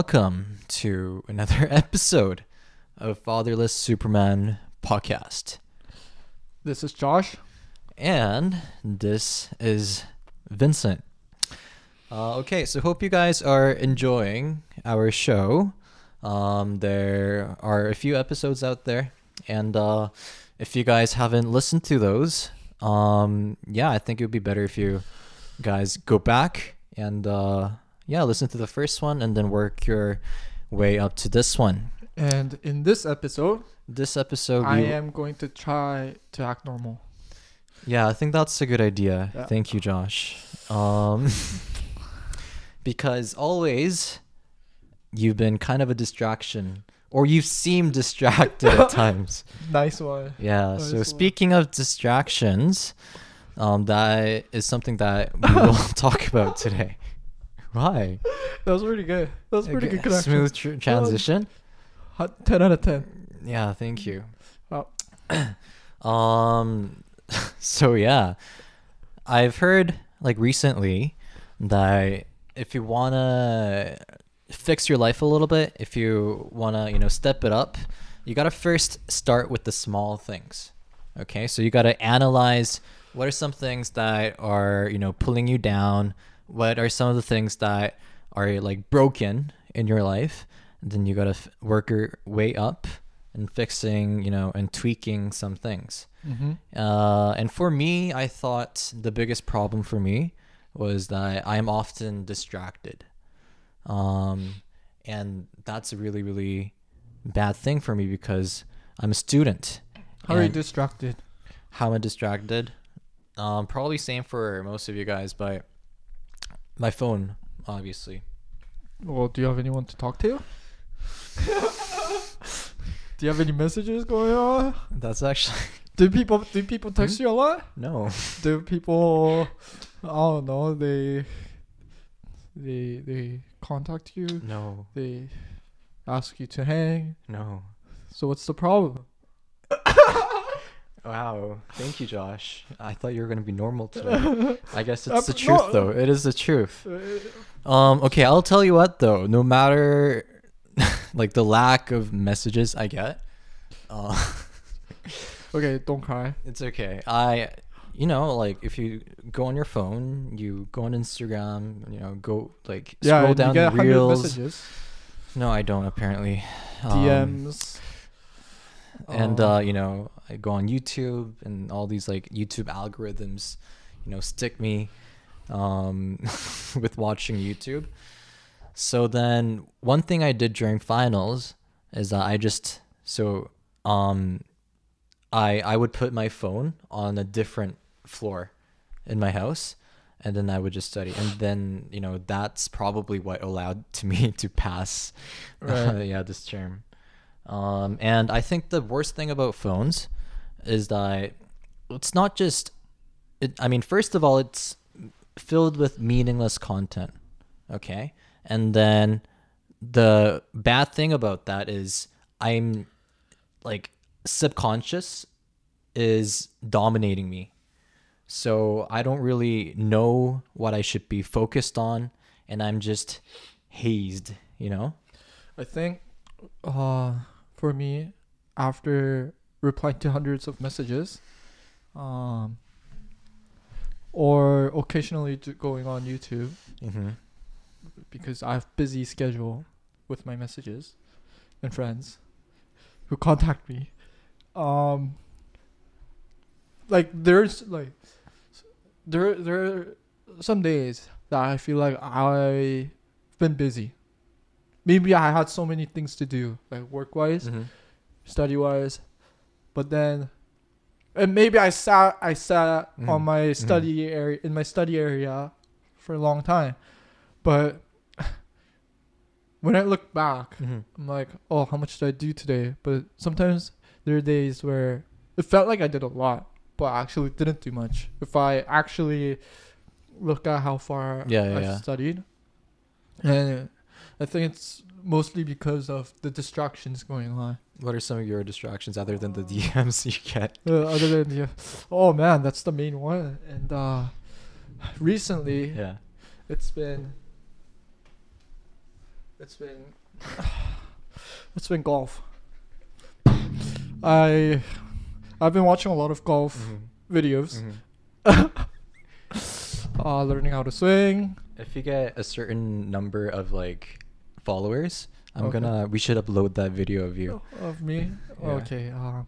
welcome to another episode of Fatherless Superman podcast. This is Josh. And this is Vincent. Uh, okay, so hope you guys are enjoying our show. Um, there are a few episodes out there, and uh, if you guys haven't listened to those, um, yeah, I think it would be better if you guys go back and uh, yeah, listen to the first one and then work your way up to this one. And in this episode, This episode, I am going to try to act normal. Yeah, I think that's a good idea. Yeah. Thank you, Josh. Um, because always you've been kind of a distraction, or you've seemed distracted at times. Nice one. Yeah. Nice so one. speaking of distractions, um, that is something that we will talk about today. Why? That was pretty good. That was pretty good connection. Smooth tr- transition. Hot- 10 out of 10. Yeah, thank you. Wow. um so yeah. I've heard like recently that if you want to fix your life a little bit, if you want to, you know, step it up, you got to first start with the small things. Okay? So you got to analyze what are some things that are, you know, pulling you down? What are some of the things that are like broken in your life? And then you got to f- work your way up and fixing, you know, and tweaking some things. Mm-hmm. Uh, and for me, I thought the biggest problem for me was that I'm often distracted. Um, and that's a really, really bad thing for me because I'm a student. How are you distracted? how am I distracted? Um, probably same for most of you guys, but my phone, obviously. Well, do you have anyone to talk to? do you have any messages going on? That's actually Do people do people text Hmm? you a lot? no. Do people I don't know, they they they contact you? No, They ask you to hang. no. So what's the problem? Wow. Thank you, Josh. I thought you were gonna be normal today. I guess it's Uh, the truth, no. though. It is the truth. Uh, Um. Okay. I'll tell you what, though. No matter, like the lack of messages I get, uh, Okay, don't cry. it's okay. I, you know, like if you go on your phone, you go on Instagram, you know, go like Yeah, scroll and down the 100 reels. messages, No, I don't apparently. Um, DMs. and uh, uh, you know i go on youtube and all these like youtube algorithms you know stick me um, with watching youtube. So then one thing i did during finals is that i just so um i i would put my phone on a different floor in my house and then i would just study. And then you know that's probably what allowed to me to pass Right. yeah this term. Um, and I think the worst thing about phones is that it's not just. It, I mean, first of all, it's filled with meaningless content. Okay, and then the bad thing about that is I'm like subconscious is dominating me. So I don't really know what I should be focused on, and I'm just hazed. You know. I think uh for me after replying to hundreds of messages um or occasionally to going on YouTube Mm-hmm. because I have busy schedule with my messages and friends who contact me um like there's like there there are some days that I feel like I've been busy maybe I had so many things to do, like work wise, Mm-hmm. study wise, but then, and maybe I sat I sat Mhm. on my study area in my study area for a long time, but when I look back, Mm-hmm. I'm like, oh, how much did I do today? But sometimes there are days where it felt like I did a lot, but I actually didn't do much. If I actually look at how far Yeah, yeah, I yeah. studied, and I think it's mostly because of the distractions going on. What are some of your distractions other than the DMs you get? Uh, other than the, oh man, that's the main one. And uh, recently, Yeah. it's been It's been it's been golf. I I've been watching a lot of golf Mm-hmm. videos. Uh, learning how to swing. If you get a certain number of like followers, I'm Okay. gonna we should upload that video of you. Of me. Yeah. Okay. Uh,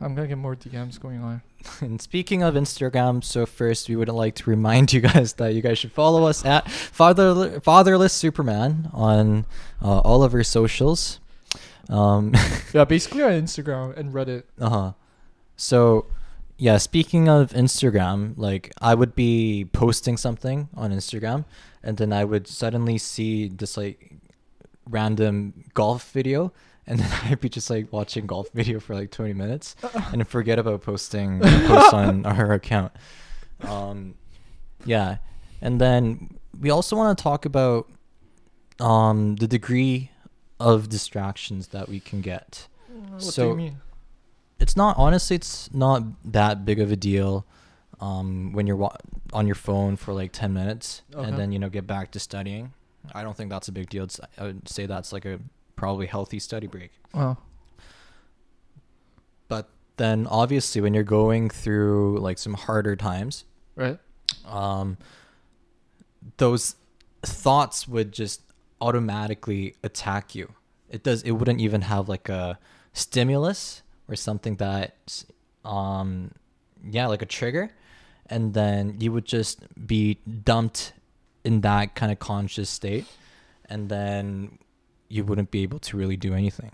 I'm gonna get more DMs going on. And speaking of Instagram, so first we would like to remind you guys that you guys should follow us at Father Fatherless Superman on uh, all of our socials. Um, Yeah, basically on Instagram and Reddit. uh huh. So, yeah. Speaking of Instagram, like I would be posting something on Instagram, and then I would suddenly see this like random golf video, and then I'd be just like watching golf video for like twenty minutes, and forget about posting posts on our account. Um, yeah, and then we also want to talk about um the degree of distractions that we can get What do So- you mean? It's not honestly it's not that big of a deal um, when you're wa- on your phone for like 10 minutes Okay. and then you know get back to studying i don't think that's a big deal it's, i would say that's like a probably healthy study break Oh. but then obviously when you're going through like some harder times Right. um, those thoughts would just automatically attack you. It does. It wouldn't even have like a stimulus or something that, um, yeah, like a trigger, and then you would just be dumped in that kind of conscious state, and then you wouldn't be able to really do anything.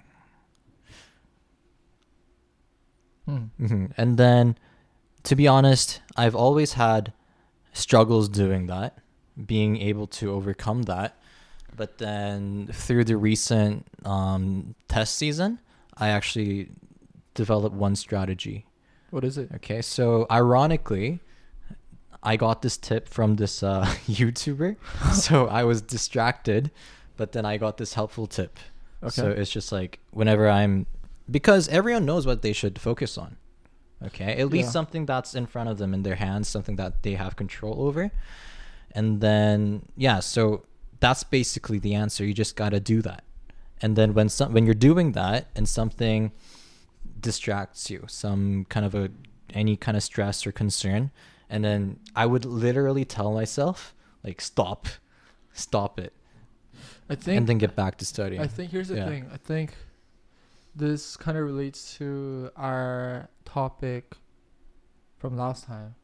Hmm. hmm And then, to be honest, I've always had struggles doing that, being able to overcome that. But then, through the recent um, test season, I actually developed one strategy. What is it? Okay, so ironically, I got this tip from this uh, YouTuber. so I was distracted, but then I got this helpful tip. Okay. So it's just like whenever I'm, because everyone knows what they should focus on. Okay, at least Yeah. something that's in front of them in their hands, something that they have control over. And then yeah, so that's basically the answer. You just gotta do that. And then when some when you're doing that and something distracts you, some kind of a any kind of stress or concern, and then I would literally tell myself like stop, stop it, I think. and then get back to studying. I think here's the Yeah. thing. I think this kind of relates to our topic from last time.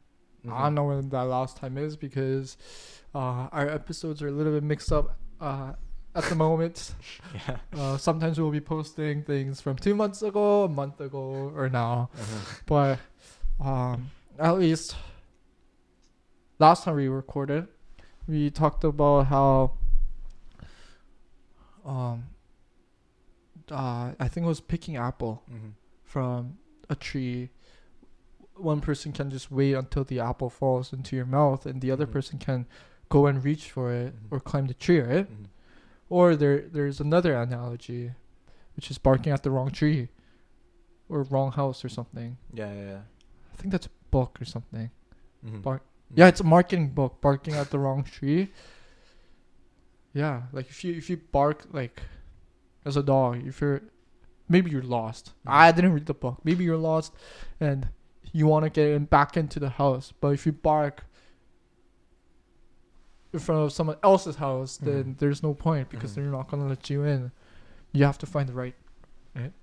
Mm-hmm. I don't know when that last time is because uh, our episodes are a little bit mixed up uh, at the moment. Yeah. Uh, sometimes we'll be posting things from two months ago, a month ago, or now. But um, at least last time we recorded, we talked about how um, uh, I think it was picking apple Mhm. from a tree. One person can just wait until the apple falls into your mouth, and the other Mhm. person can go and reach for it Mhm. or climb the tree, right? Or there there's another analogy, which is barking at the wrong tree, or wrong house or something. Yeah, yeah, yeah. I think that's a book or something. Mhm. Bark- Mhm. Yeah, it's a marketing book. Barking at the wrong tree. Yeah, like if you if you bark like as a dog, if you're maybe you're lost. Mhm. I didn't read the book. Maybe you're lost, and you want to get in back into the house. But if you bark in front of someone else's house, then Mhm. there's no point because Mhm. they're not gonna let you in. You have to find the right, right.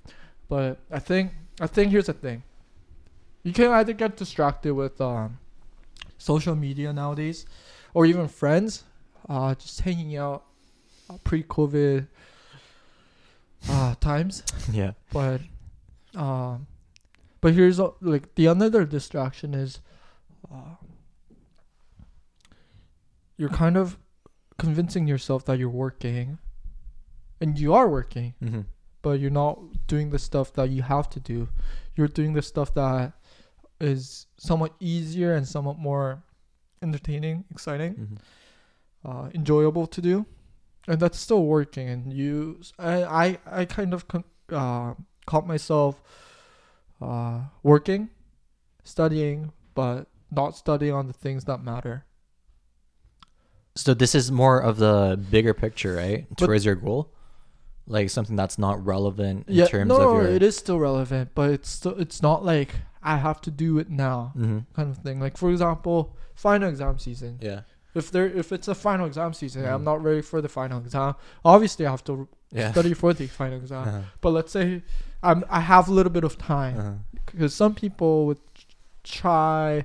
But I think I think here's the thing. You can either get distracted with um, social media nowadays, or even friends, uh, just hanging out uh, pre-COVID uh, times. Yeah. But um, but here's a, like the another distraction is, uh, you're kind of convincing yourself that you're working, and you are working, Mm-hmm. but you're not doing the stuff that you have to do. You're doing the stuff that is somewhat easier and somewhat more entertaining, exciting, Mm-hmm. uh, enjoyable to do, and that's still working. And you, I, I, I kind of con- uh, caught myself uh, working, studying, but not studying on the things that matter. So this is more of the bigger picture, right? But- Towards your goal, like something that's not relevant in yeah, terms no, of no, your. it is still relevant, but it's still it's not like I have to do it now hmm kind of thing. Like for example, final exam season. Yeah. If there if it's a final exam season, Mhm. I'm not ready for the final exam. Obviously, I have to Yeah. study for the final exam. Uh-huh. But let's say I'm I have a little bit of time Uh-huh. because some people would try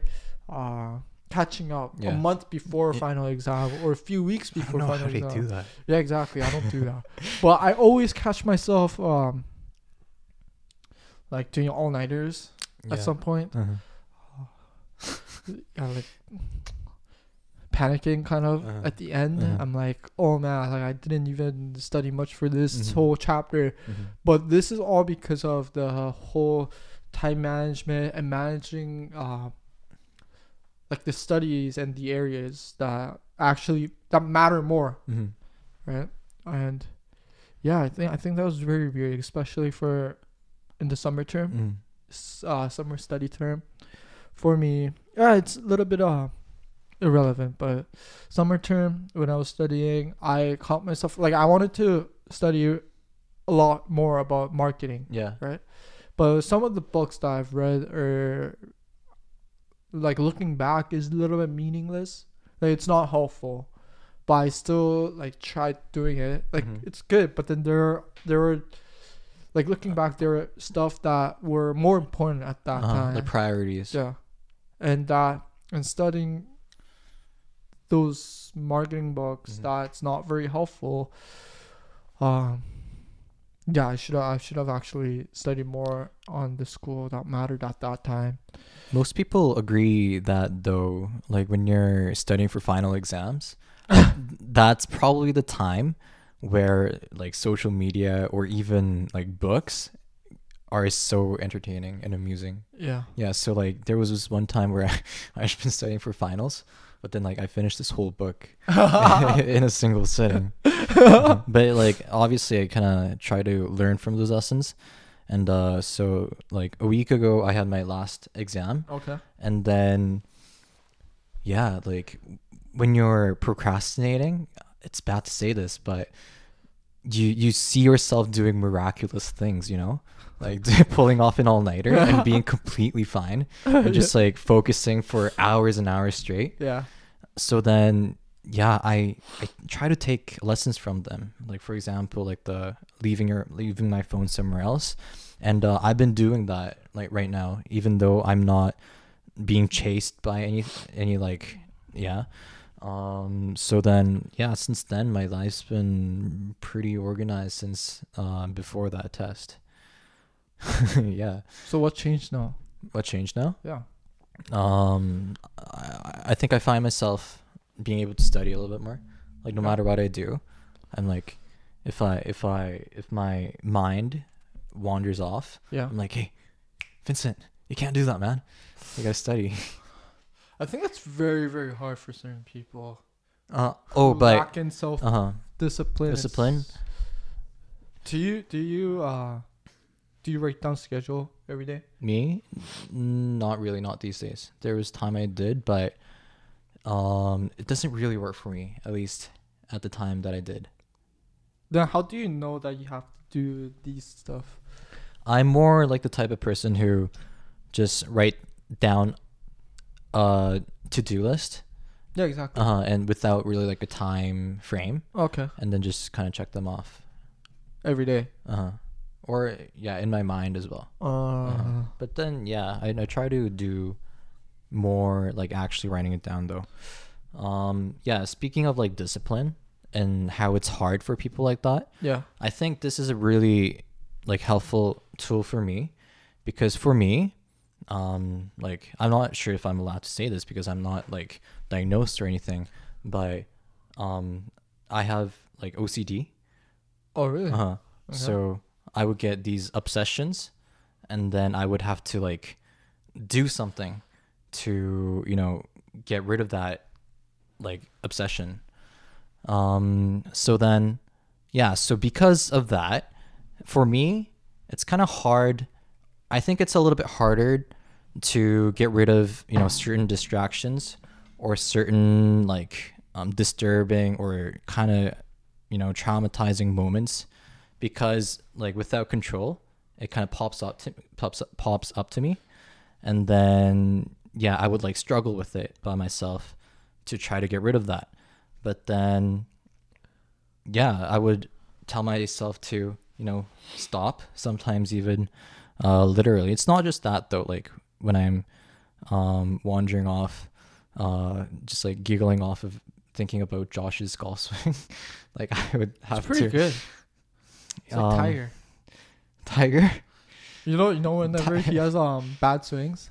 uh, catching up Yeah. a month before Yeah. final exam or a few weeks before final how they exam. do that. Yeah, exactly. I don't do that. But I always catch myself um like doing all nighters Yeah. at some point. Uh-huh. Yeah, like panicking kind of Uh-huh. at the end. Uh-huh. I'm like, oh man, like I didn't even study much for this Mhm. whole chapter. Mhm. But this is all because of the whole time management and managing uh like the studies and the areas that actually that matter more Mhm. right? And yeah, I think I think that was very weird, especially for in the summer term, s- uh, summer study term. For me, yeah, it's a little bit uh irrelevant, but summer term when I was studying, I caught myself like I wanted to study a lot more about marketing, Yeah. Right. But some of the books that I've read are like looking back is a little bit meaningless. Like it's not helpful. But I still like tried doing it. Like Mhm. it's good, but then there there were like looking back there were stuff that were more important at that Uh-huh. time. The priorities. yeah. And that and studying those marketing books Mhm. that's not very helpful. Um yeah, I should have I should have actually studied more on the school that mattered at that time. Most people agree that though, like when you're studying for final exams, that's probably the time where like social media or even like books are so entertaining and amusing. Yeah. Yeah, so like there was this one time where I I've been studying for finals, but then like I finished this whole book in a single sitting. but like obviously I kind of try to learn from those lessons. And uh so like a week ago I had my last exam Okay. and then yeah, like when you're procrastinating, it's bad to say this, but you you see yourself doing miraculous things, you know? Like pulling off an all-nighter and being completely fine and just like focusing for hours and hours straight. Yeah. so then yeah i i try to take lessons from them. Like for example like the leaving your leaving my phone somewhere else. And uh, i've been doing that like right now even though i'm not being chased by any any like yeah. Um so then yeah since then my life's been pretty organized since um before that test yeah So what changed now? what changed now Yeah. um I, I think i find myself being able to study a little bit more like no Yeah. matter what i do i'm like if i if i if my mind wanders off Yeah. i'm like hey vincent you can't do that man you gotta study I think that's very very hard for certain people. uh oh but lack in self uh-huh discipline. Discipline? Do you do you uh do you write down schedule every day? me not really not these days there was time i did but um it doesn't really work for me at least at the time that i did Then how do you know that you have to do these stuff? I'm more like the type of person who just write down a to-do list Yeah, exactly. Uh-huh, and without really like a time frame Okay. and then just kind of check them off Every day. uh-huh or yeah in my mind as well Uh, Uh-huh. but then yeah I, I try to do more like actually writing it down though um yeah speaking of like discipline and how it's hard for people like that yeah. I think this is a really like helpful tool for me because for me, um, like I'm not sure if I'm allowed to say this because I'm not like diagnosed or anything, but um, I have like OCD. Oh really? Uh-huh. Okay. So I would get these obsessions, and then I would have to like do something to you know get rid of that like obsession. Um. So then, yeah. So because of that, for me, it's kind of hard. I think it's a little bit harder to get rid of you know certain distractions or certain like um, disturbing or kind of you know traumatizing moments because like without control it kind of pops up to pops up, pops up to me. And then yeah i would like struggle with it by myself to try to get rid of that. But then yeah i would tell myself to you know stop sometimes even uh literally. It's not just that though like when i'm um wandering off uh just like giggling off of thinking about josh's golf swing like i would have It's pretty to good. It's like Um, Tiger. tiger You know, you know whenever he has um bad swings.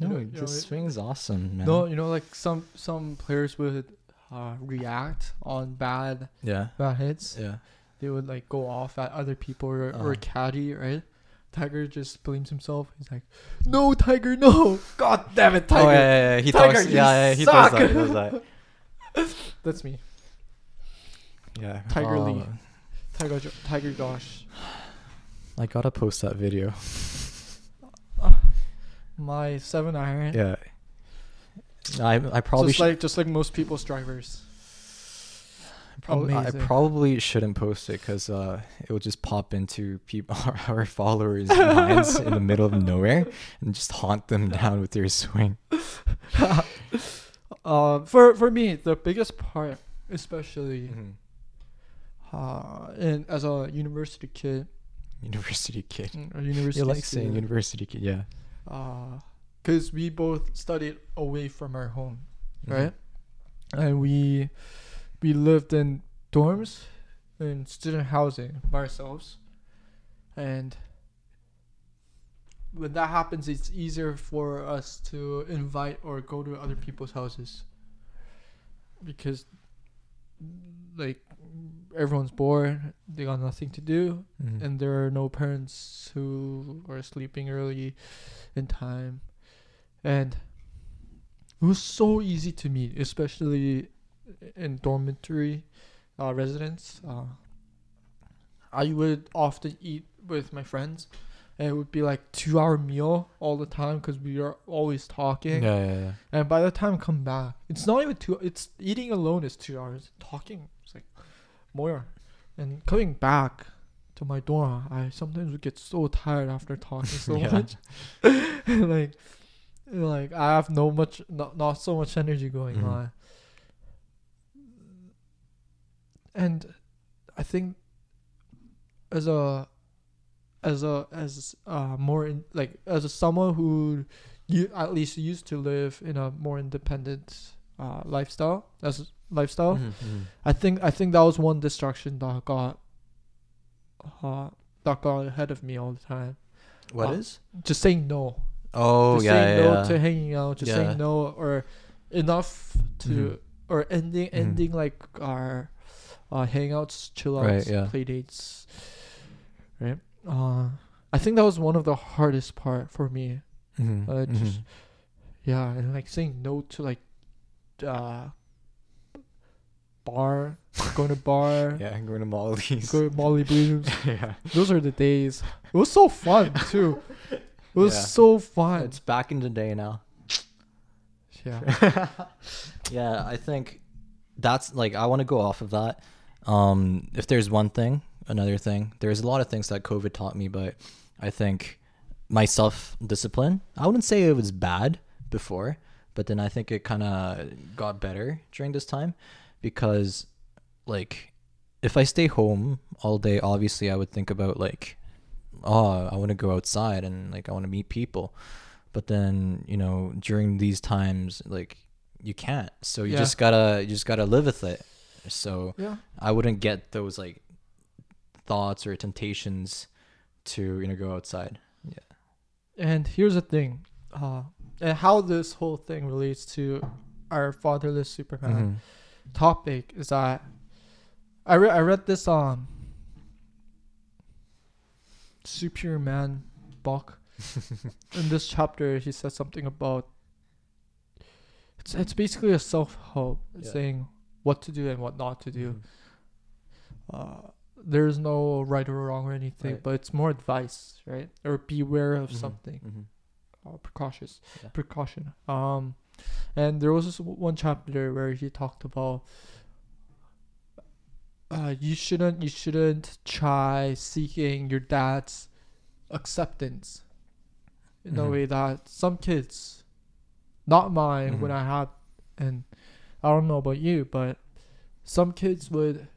You no know- you know this it- swing's awesome man No, you know, like some some players would uh, react on bad yeah bad hits. yeah They would like go off at other people or, or Uh-huh. caddy, right? Tiger just blames himself. He's like, "No, Tiger, no! God damn it, Tiger!" Oh yeah, yeah, yeah. he Tiger, talks. you Yeah, yeah, he suck. does that. He does that. That's me, Yeah. Tiger Lee. Tiger, Tiger Josh. I gotta post that video. My seven iron. Yeah. I I probably just like just like most people's drivers. probably I probably shouldn't post it because uh it will just pop into people our followers' minds in the middle of nowhere and just haunt them down with your swing. Uh, for for me, the biggest part, especially Mm-hmm. Uh, in as a university kid, University kid. mm, a university You like saying university kid, yeah. uh, because we both studied away from our home, Mhm. right? And we we lived in dorms in student housing by ourselves, and when that happens, it's easier for us to invite or go to other people's houses because like everyone's bored, they got nothing to do, Mhm. and there are no parents who are sleeping early in time and it was so easy to meet especially in dormitory uh, residents uh, i would often eat with my friends and it would be like two hour meal all the time because we are always talking Yeah, yeah, yeah. and by the time I come back it's not even two it's eating alone is two hours talking more and coming back to my dorm i sometimes would get so tired after talking so much. Like like i have no much not, not so much energy going Mhm. on. And i think as a as a as uh more in, like as a someone who you at least used to live in a more independent uh lifestyle as a lifestyle Mhm, mhm. i think i think that was one distraction that got uh that got ahead of me all the time What Uh, is? just saying no Oh just yeah, saying yeah. no yeah. to hanging out just Yeah. saying no or enough to Mhm. or ending Mhm. ending like our uh hangouts chill outs Right, play dates right uh i think that was one of the hardest part for me Mhm, uh, just- yeah and like saying no to like uh bar going to bar Yeah, going to Molly's. go to molly blooms yeah. those are the days it was so fun too it was Yeah. so fun It's back in the day now. yeah yeah, I think that's like I want to go off of that. Um, if there's one thing, another thing, there's a lot of things that COVID taught me, but I think my self discipline. I wouldn't say it was bad before, but then I think it kind of got better during this time because, like, if I stay home all day, obviously I would think about like, oh, I want to go outside and like I want to meet people, but then you know during these times like you can't, so you Yeah. just gotta you just gotta live with it. So yeah I wouldn't get those like thoughts or temptations to you know go outside. Yeah. And here's the thing, uh, and how this whole thing relates to our fatherless Superman Mhm. Topic is that I read I read this um Superman book. In this chapter, he says something about it's it's basically a self help Yeah. saying what to do and what not to do. Mhm. Uh, there's no right or wrong or anything, Right. but it's more advice, right? Or beware of Mhm. something Mhm. uh, precautious Yeah. precaution um And there was this one chapter where he talked about uh, you shouldn't you shouldn't try seeking your dad's acceptance in a Mhm. way that some kids, not mine, when Mhm. I had, and I don't know about you, but some kids would,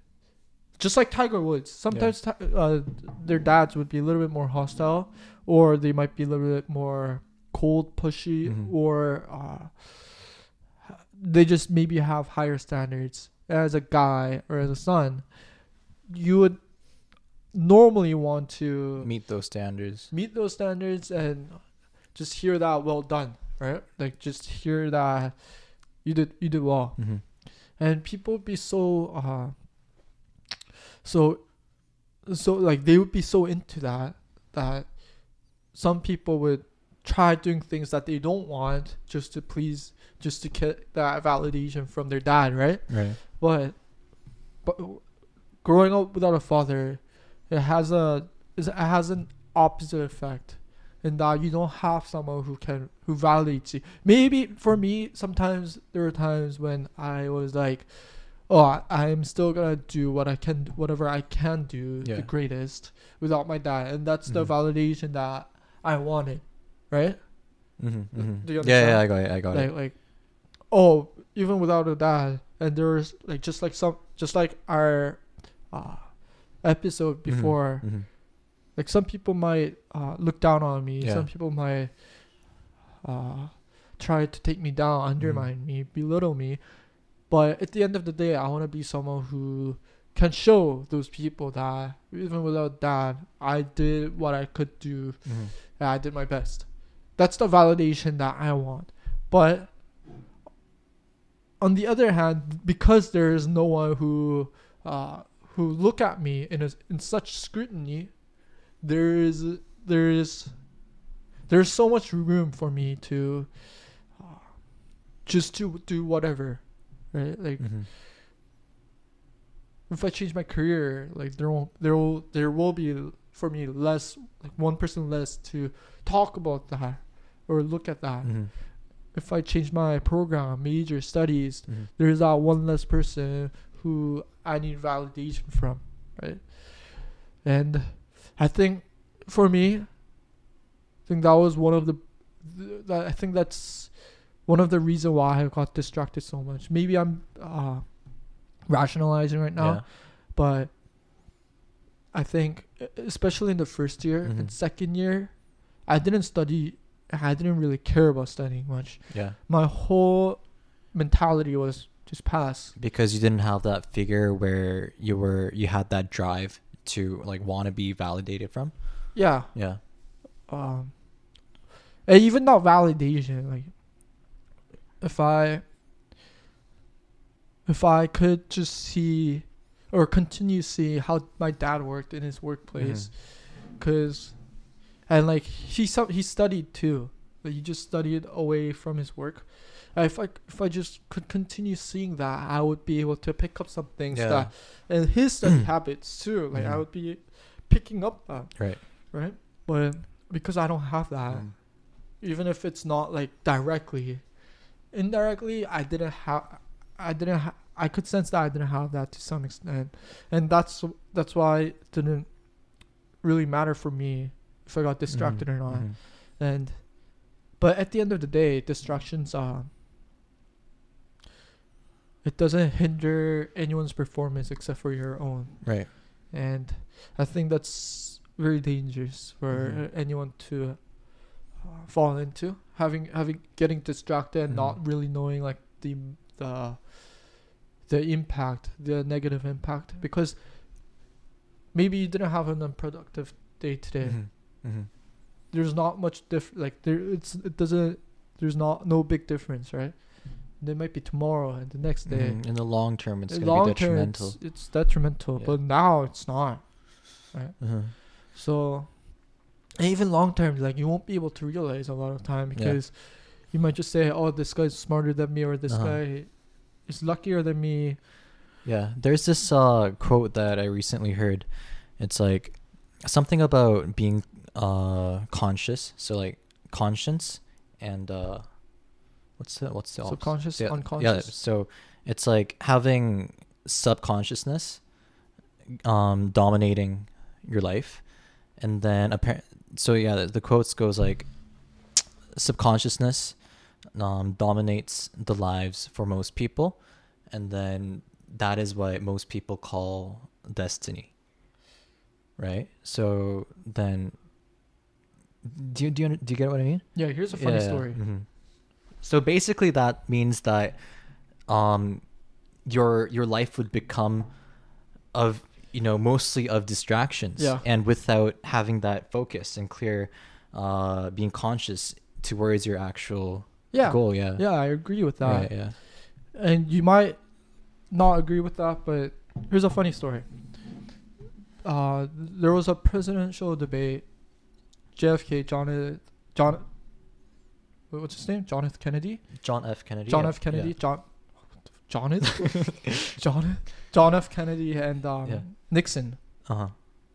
just like Tiger Woods, sometimes ti- uh, their dads would be a little bit more hostile, or they might be a little bit more cold, pushy, Mhm. or uh, they just maybe have higher standards. As a guy or as a son, you would normally want to Meet those standards. meet those standards and just hear that well done, right? Like just hear that you did you did well. Mm-hmm. And people would be so uh so so like they would be so into that that some people would try doing things that they don't want just to please just to get that validation from their dad, right? Right. But but growing up without a father, it has a it has an opposite effect, in that you don't have someone who can who validates you. Maybe for me, sometimes there were times when I was like, oh, I, I'm still gonna do what I can, whatever I can do, Yeah. the greatest without my dad, and that's the Mhm. validation that I wanted, right? Mm-hmm. mm-hmm. Yeah, yeah, I got it. I got like it. like oh even without a dad and there's like just like some just like our uh episode Mhm, before mhm. like some people might uh look down on me Yeah. some people might uh try to take me down Mm-hmm. undermine me belittle me but at the end of the day i want to be someone who can show those people that even without dad i did what i could do Mhm. and I did my best. That's the validation that I want. But on the other hand, because there is no one who uh, who look at me in a, in such scrutiny, there is there is there's so much room for me to uh, just to do whatever, right? Like Mhm. if I change my career, like there won't there will there will be for me less like one person less to talk about that or look at that. Mhm. If I change my program, major studies, Mhm. there's that one less person who I need validation from, right? And I think for me, I think that was one of the th- that I think that's one of the reason why I got distracted so much. Maybe I'm uh, rationalizing right now, Yeah. but I think especially in the first year and Mhm. second year, I didn't study. I didn't really care about studying much. Yeah. My whole mentality was just pass. Because you didn't have that figure where you were you had that drive to like want to be validated from. Yeah. Yeah. Um. And even not validation, like if I if I could just see or continue to see how my dad worked in his workplace, cause and like he some he studied too. Like he just studied away from his work. And if I if I just could continue seeing that, I would be able to pick up some things Yeah. that and his study habits too. Like I Mhm. would be picking up that Right. right? But because I don't have that, Mm. even if it's not like directly, indirectly, I didn't have, I didn't, ha- I could sense that I didn't have that to some extent, and that's that's why it didn't really matter for me if I got distracted Mhm, or not. mhm. And, but at the end of the day, distractions uh It doesn't hinder anyone's performance except for your own Right. and I think that's very dangerous for Mhm. uh, anyone to uh, fall into having having getting distracted and not Mhm. really knowing like the the the impact the negative impact because maybe you didn't have an unproductive day today Mhm, mhm. there's not much diff like there it's it doesn't there's not no big difference right there might be tomorrow and the next day Mhm. In the long term, it's In gonna be long term, detrimental. it's, it's detrimental Yeah. but now it's not Uh-huh. So, and even long term, like you won't be able to realize a lot of time Yeah. because you might just say, "Oh, this guy's smarter than me," or "This Uh-huh. guy is luckier than me." Yeah, there's this uh, quote that I recently heard. It's like something about being uh, conscious. So like conscience and uh, what's the what's the opposite? Subconscious, yeah, Yeah, so it's like having subconsciousness um dominating your life and then apparent so yeah the, the quotes goes like subconsciousness um dominates the lives for most people and then that is what most people call destiny right so then do you do you, do you get what i mean Yeah, here's a funny yeah, story. mhm. So basically, that means that um, your your life would become of you know mostly of distractions, Yeah. and without having that focus and clear, uh, being conscious towards your actual Yeah. goal. Yeah. Yeah, I agree with that. Right. Yeah. And you might not agree with that, but here's a funny story. Uh, there was a presidential debate. JFK, John, John, what's his name? John F. Kennedy. John F. Kennedy. John yeah, F. Kennedy. yeah. John, John F. John, John F. Kennedy and um, Yeah. Nixon. Uh-huh.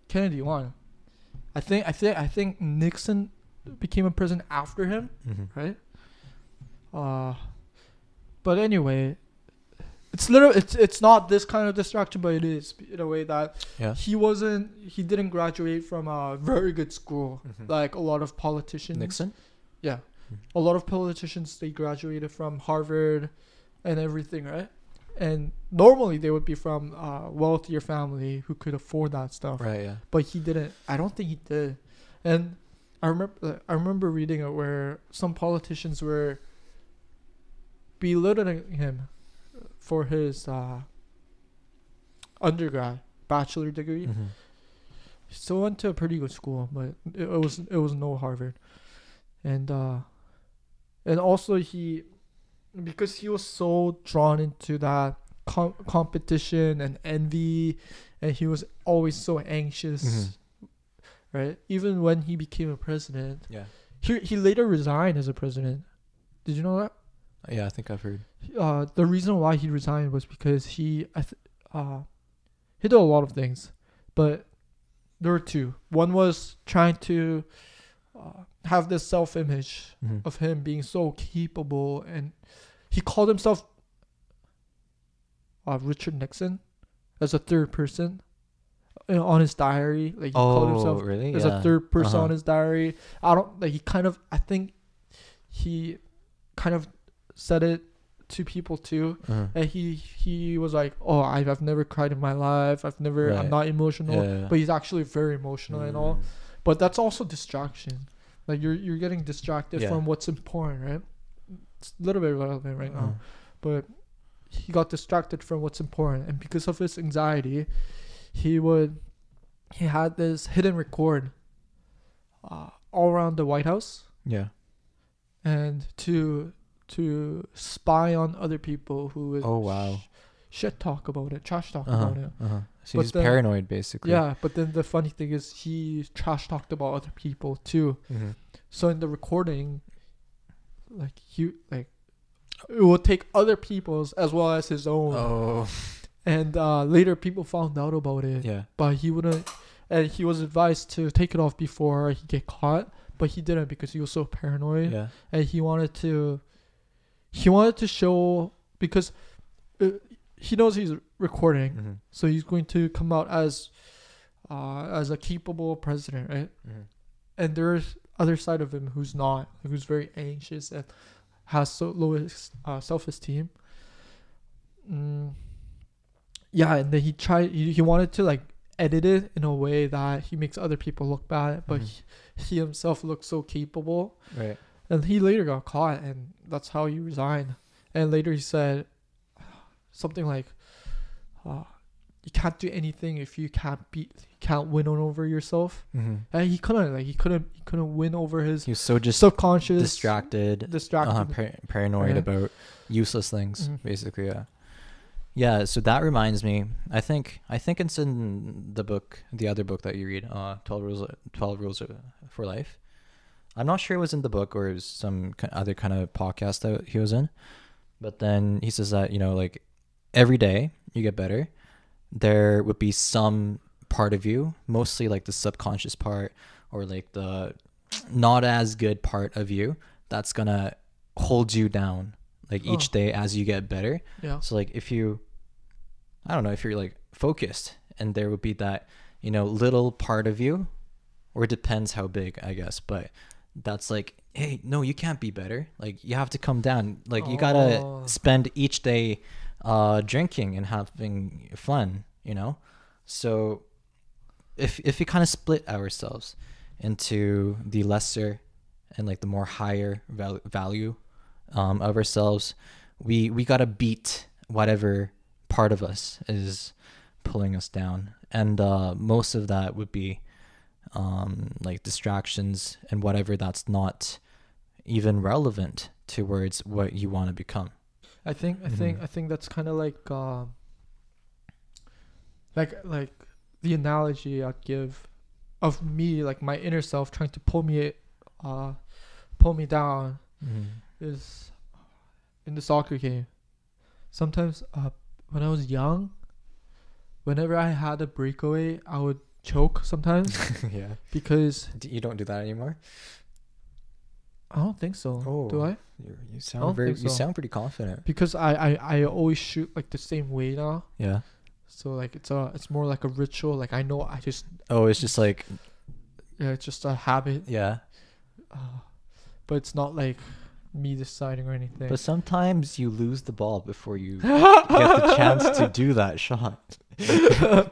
Kennedy won. I think. I think. I think Nixon became a president after him. hmm right? Uh, but anyway, it's literally it's it's not this kind of distraction, but it is in a way that Yeah. he wasn't he didn't graduate from a very good school Mhm. like a lot of politicians. Nixon. yeah, Mhm. a lot of politicians they graduated from Harvard and everything, right? And normally they would be from a wealthier family who could afford that stuff Right. Yeah. but he didn't. I don't think he did. And I remember I remember reading it where some politicians were belittling him for his uh, undergrad bachelor degree. Mhm. He still went to a pretty good school, but it, it was it was no Harvard. And uh, and also he because he was so drawn into that com- competition and envy and he was always so anxious Mhm. right even when he became a president Yeah. he, he later resigned as a president did you know that Yeah. I think I've heard. uh, the reason why he resigned was because he I th- uh, he did a lot of things but there were two one was trying to uh, have this self-image Mhm. of him being so capable and he called himself uh, Richard Nixon as a third person uh, on his diary like he called Oh, himself really? as yeah. a third person Uh-huh. on his diary I don't like he kind of I think he kind of said it to people too Uh-huh. and he he was like oh I've, I've never cried in my life I've never I'm not emotional Yeah. but he's actually very emotional and all Mm. but that's also distraction. Like you're you're getting distracted Yeah. from what's important, right? It's a little bit relevant right Uh-huh. now, but he got distracted from what's important, and because of his anxiety, he would he had this hidden record uh, all around the White House, Yeah. and to to spy on other people who would Oh wow. sh- shit talk about it, trash talk Uh-huh. about it. Uh-huh. So But he's then- paranoid, basically. Yeah, but then the funny thing is he trash talked about other people too. Mm-hmm. So in the recording, like he like it will take other people's as well as his own. Oh. And uh, later people found out about it, Yeah. but he wouldn't. And he was advised to take it off before he get caught, but he didn't because he was so paranoid, Yeah. and he wanted to. He wanted to show because uh, he knows he's recording, Mm-hmm. so he's going to come out as uh, as a capable president, right? Mm-hmm. and there's other side of him who's not who's very anxious and has so low uh, self-esteem mm. yeah and then he tried he, he wanted to like edit it in a way that he makes other people look bad but Mhm. he, he himself looks so capable Right. And he later got caught and that's how he resigned and later he said something like uh, you can't do anything if you can't beat you can't win on over yourself Mm-hmm. and he couldn't like he couldn't he couldn't win over his He was so just subconscious distracted, distracted uh, par- paranoid Yeah. about useless things, Mhm. basically. Yeah. Yeah. So that reminds me. I think I think it's in the book, the other book that you read, uh, Twelve Rules, Twelve Rules for Life. I'm not sure it was in the book or it was some other kind of podcast that he was in, but then he says that you know like every day you get better, there would be some part of you, mostly like the subconscious part or like the not as good part of you that's gonna hold you down like each Oh. day as you get better. Yeah. So like if you I don't know, if you're like focused and there would be that, you know, little part of you or it depends how big, I guess, but that's like, hey, no, you can't be better. Like you have to come down. Like you gotta Oh. spend each day uh drinking and having fun, you know? So if if we kind of split ourselves into the lesser and like the more higher val- value um, of ourselves, we we gotta beat whatever part of us is pulling us down, and uh, most of that would be um, like distractions and whatever that's not even relevant towards what you want to become. I think I think Mhm. I think that's kind of like um like like the analogy I'd give of me like my inner self trying to pull me uh pull me down is in the soccer game. Sometimes uh when I was young, whenever I had a breakaway, I would choke sometimes yeah, because D- you don't do that anymore. I don't think so. Oh, Do. I? You, you sound very. think You sound pretty confident. Because I, I I always shoot like the same way now. Yeah. So like it's a it's more like a ritual. Like I know I just Oh, it's just like yeah, it's just a habit. yeah. Uh, but it's not like me deciding or anything. But sometimes you lose the ball before you get the chance to do that shot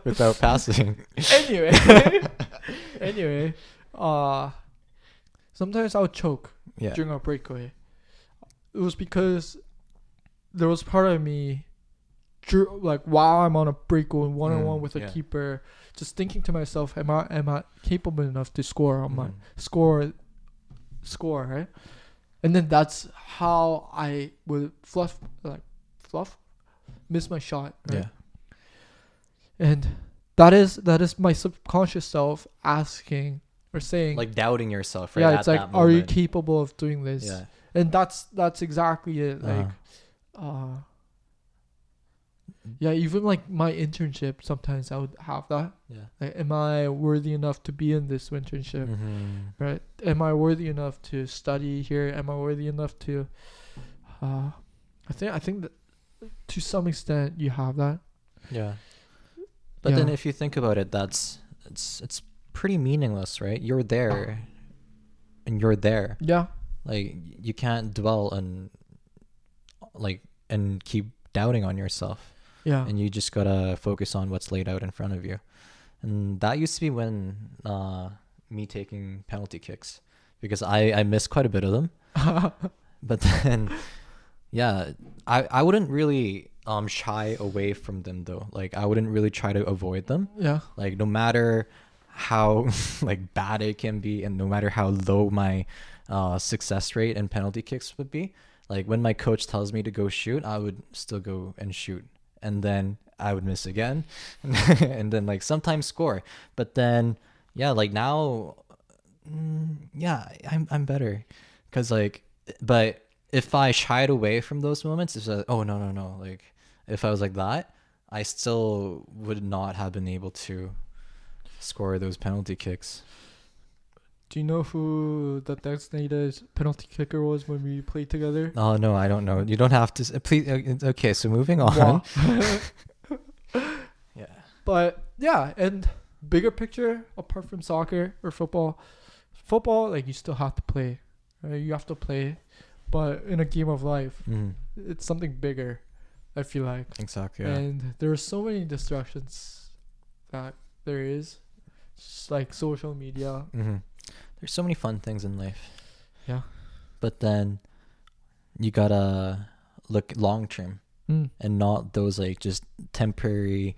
without passing. anyway, anyway, uh, sometimes I'll choke Yeah. during a breakaway. It was because there was part of me, like while I'm on a breakaway one on one with a yeah. keeper, just thinking to myself, am I am I capable enough to score on my Mm. score score right and then that's how i would fluff like fluff miss my shot right? Yeah. and that is that is my subconscious self asking or saying Like doubting yourself, right? yeah at it's like that are you capable of doing this Yeah. and that's that's exactly it like Uh-huh. uh yeah even like my internship sometimes i would have that Yeah. like am i worthy enough to be in this internship Mhm. right am i worthy enough to study here am i worthy enough to uh i think i think that to some extent you have that Yeah. But then if you think about it, that's it's it's pretty meaningless, right? You're there and you're there. yeah Like you can't dwell on like and keep doubting on yourself. Yeah and you just gotta focus on what's laid out in front of you. And that used to be when uh, me taking penalty kicks because I I missed quite a bit of them. But then, yeah, I I wouldn't really um shy away from them though. Like I wouldn't really try to avoid them. yeah Like no matter how like bad it can be, and no matter how low my uh, success rate and penalty kicks would be, like when my coach tells me to go shoot, I would still go and shoot, and then I would miss again, and then like sometimes score. But then yeah, like now, mm, yeah, I'm I'm better, cause like, but if I shied away from those moments, it's like, oh no no no, like if I was like that, I still would not have been able to score those penalty kicks. Do you know who the designated penalty kicker was when we played together Oh no, I don't know. You don't have to. s- Please. uh, Okay, so moving on. Yeah. but yeah and bigger picture apart from soccer or football football like you still have to play right? you have to play but in a game of life Mm, it's something bigger i feel like exactly. Yeah. and there are so many distractions that there is just like social media hmm There's so many fun things in life, yeah but then you gotta look long term mm. and not those like just temporary,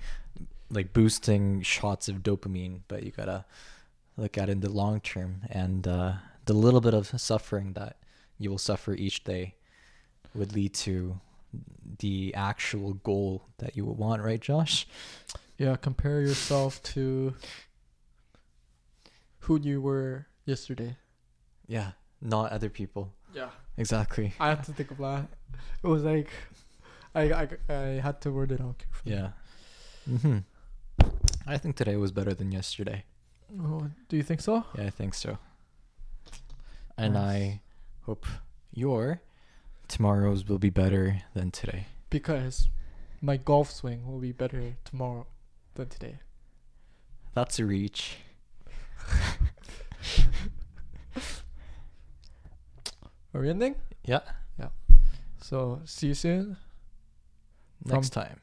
like boosting shots of dopamine. But you gotta look at it in the long term and uh, the little bit of suffering that you will suffer each day would lead to the actual goal that you would want, right, Josh? yeah compare yourself to who you were yesterday Yeah, not other people. yeah Exactly. i had to think of that it was like i i, I had to word it out carefully Yeah. hmm I think today was better than yesterday. oh, do you think so Yeah, I think so. And Nice. I hope your tomorrow's will be better than today. because my golf swing will be better tomorrow than today. That's a reach. Are we ending? Yeah. Yeah. So see you soon. Next time.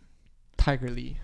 Tiger Lee.